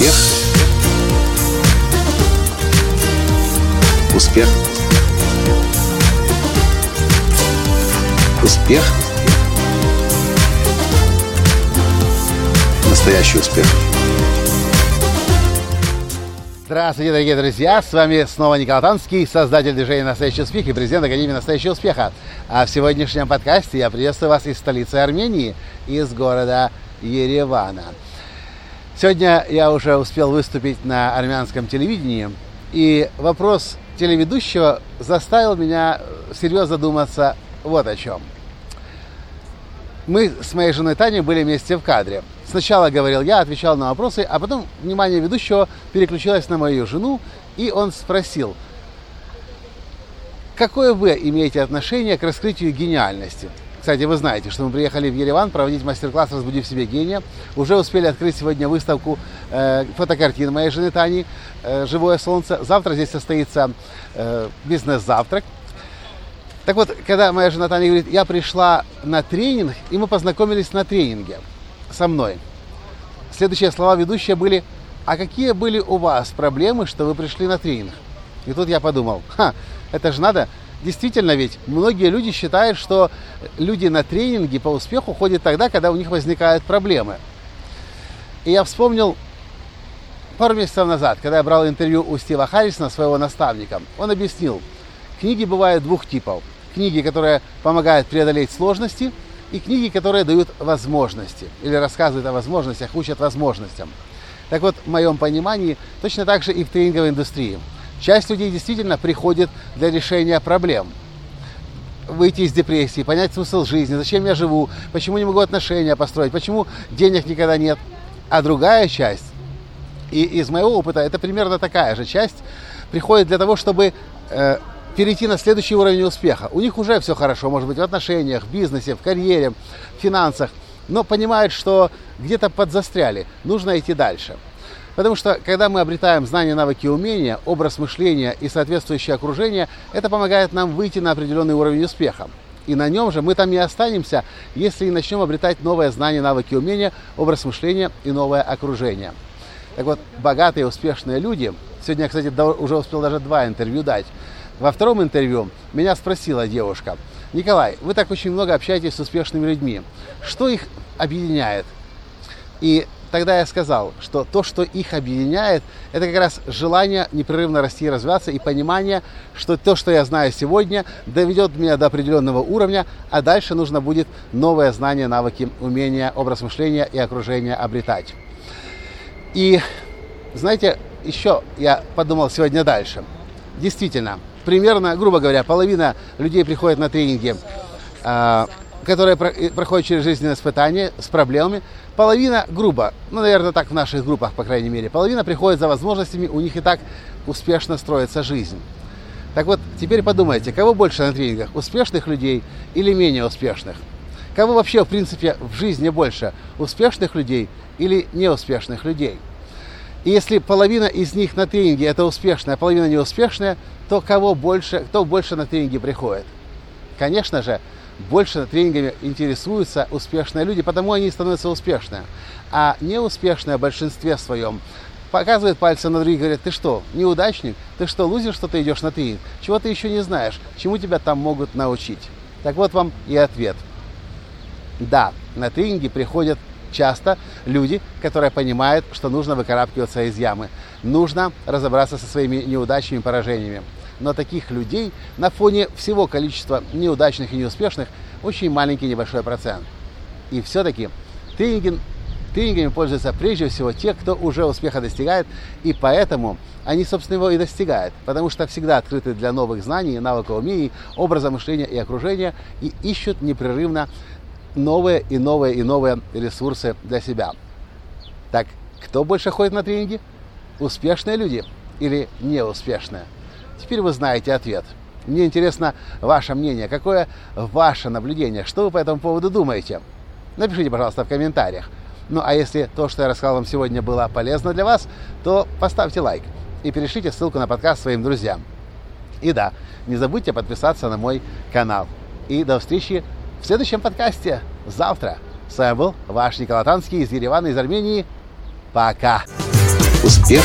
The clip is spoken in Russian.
Успех. Успех. Успех. Настоящий успех. Здравствуйте, дорогие друзья! С вами снова Николай Танский, создатель движения «Настоящий успех» и президент Академии «Настоящего успеха». А в сегодняшнем подкасте я приветствую вас из столицы Армении, из города Еревана. Сегодня я уже успел выступить на армянском телевидении, и вопрос телеведущего заставил меня серьезно задуматься вот о чем. Мы с моей женой Таней были вместе в кадре. Сначала говорил я, отвечал на вопросы, а потом внимание ведущего переключилось на мою жену, и он спросил, какое вы имеете отношение к раскрытию гениальности? Кстати, вы знаете, что мы приехали в Ереван проводить мастер-класс «Разбуди в себе гения». Уже успели открыть сегодня выставку э, фотокартин моей жены Тани э, «Живое солнце». Завтра здесь состоится э, бизнес-завтрак. Так вот, когда моя жена Таня говорит, я пришла на тренинг, и мы познакомились на тренинге со мной. Следующие слова ведущие были, а какие были у вас проблемы, что вы пришли на тренинг? И тут я подумал, ха, это же надо Действительно ведь, многие люди считают, что люди на тренинги по успеху ходят тогда, когда у них возникают проблемы. И я вспомнил пару месяцев назад, когда я брал интервью у Стива Харрисона, своего наставника, он объяснил, книги бывают двух типов. Книги, которые помогают преодолеть сложности, и книги, которые дают возможности, или рассказывают о возможностях, учат возможностям. Так вот, в моем понимании, точно так же и в тренинговой индустрии – Часть людей действительно приходит для решения проблем. Выйти из депрессии, понять смысл жизни, зачем я живу, почему не могу отношения построить, почему денег никогда нет. А другая часть, и из моего опыта это примерно такая же часть, приходит для того, чтобы э, перейти на следующий уровень успеха. У них уже все хорошо, может быть, в отношениях, в бизнесе, в карьере, в финансах, но понимают, что где-то подзастряли, нужно идти дальше. Потому что, когда мы обретаем знания, навыки, умения, образ мышления и соответствующее окружение, это помогает нам выйти на определенный уровень успеха. И на нем же мы там и останемся, если и начнем обретать новые знания, навыки, умения, образ мышления и новое окружение. Так вот, богатые, успешные люди, сегодня я, кстати, уже успел даже два интервью дать. Во втором интервью меня спросила девушка, Николай, вы так очень много общаетесь с успешными людьми, что их объединяет? И тогда я сказал, что то, что их объединяет, это как раз желание непрерывно расти и развиваться и понимание, что то, что я знаю сегодня, доведет меня до определенного уровня, а дальше нужно будет новое знание, навыки, умения, образ мышления и окружение обретать. И, знаете, еще я подумал сегодня дальше. Действительно, примерно, грубо говоря, половина людей приходит на тренинги, а, которые проходят через жизненные испытания с проблемами, половина грубо, ну, наверное, так в наших группах, по крайней мере, половина приходит за возможностями, у них и так успешно строится жизнь. Так вот, теперь подумайте, кого больше на тренингах, успешных людей или менее успешных? Кого вообще, в принципе, в жизни больше, успешных людей или неуспешных людей? И если половина из них на тренинге это успешная, а половина неуспешная, то кого больше, кто больше на тренинги приходит? Конечно же, больше тренингами интересуются успешные люди, потому они становятся успешными. А неуспешные в большинстве своем показывают пальцем на других и говорят, ты что, неудачник? Ты что, лузер, что ты идешь на тренинг? Чего ты еще не знаешь? Чему тебя там могут научить? Так вот вам и ответ. Да, на тренинги приходят часто люди, которые понимают, что нужно выкарабкиваться из ямы. Нужно разобраться со своими неудачами и поражениями но таких людей на фоне всего количества неудачных и неуспешных очень маленький небольшой процент. И все-таки тренинги, тренингами пользуются прежде всего те, кто уже успеха достигает, и поэтому они, собственно, его и достигают, потому что всегда открыты для новых знаний, навыков, умений, образа мышления и окружения, и ищут непрерывно новые и новые и новые ресурсы для себя. Так, кто больше ходит на тренинги? Успешные люди или неуспешные? Теперь вы знаете ответ. Мне интересно ваше мнение, какое ваше наблюдение, что вы по этому поводу думаете. Напишите, пожалуйста, в комментариях. Ну а если то, что я рассказал вам сегодня, было полезно для вас, то поставьте лайк и перешлите ссылку на подкаст своим друзьям. И да, не забудьте подписаться на мой канал. И до встречи в следующем подкасте завтра. С вами был ваш Николай Танский из Еревана, из Армении. Пока! Успех.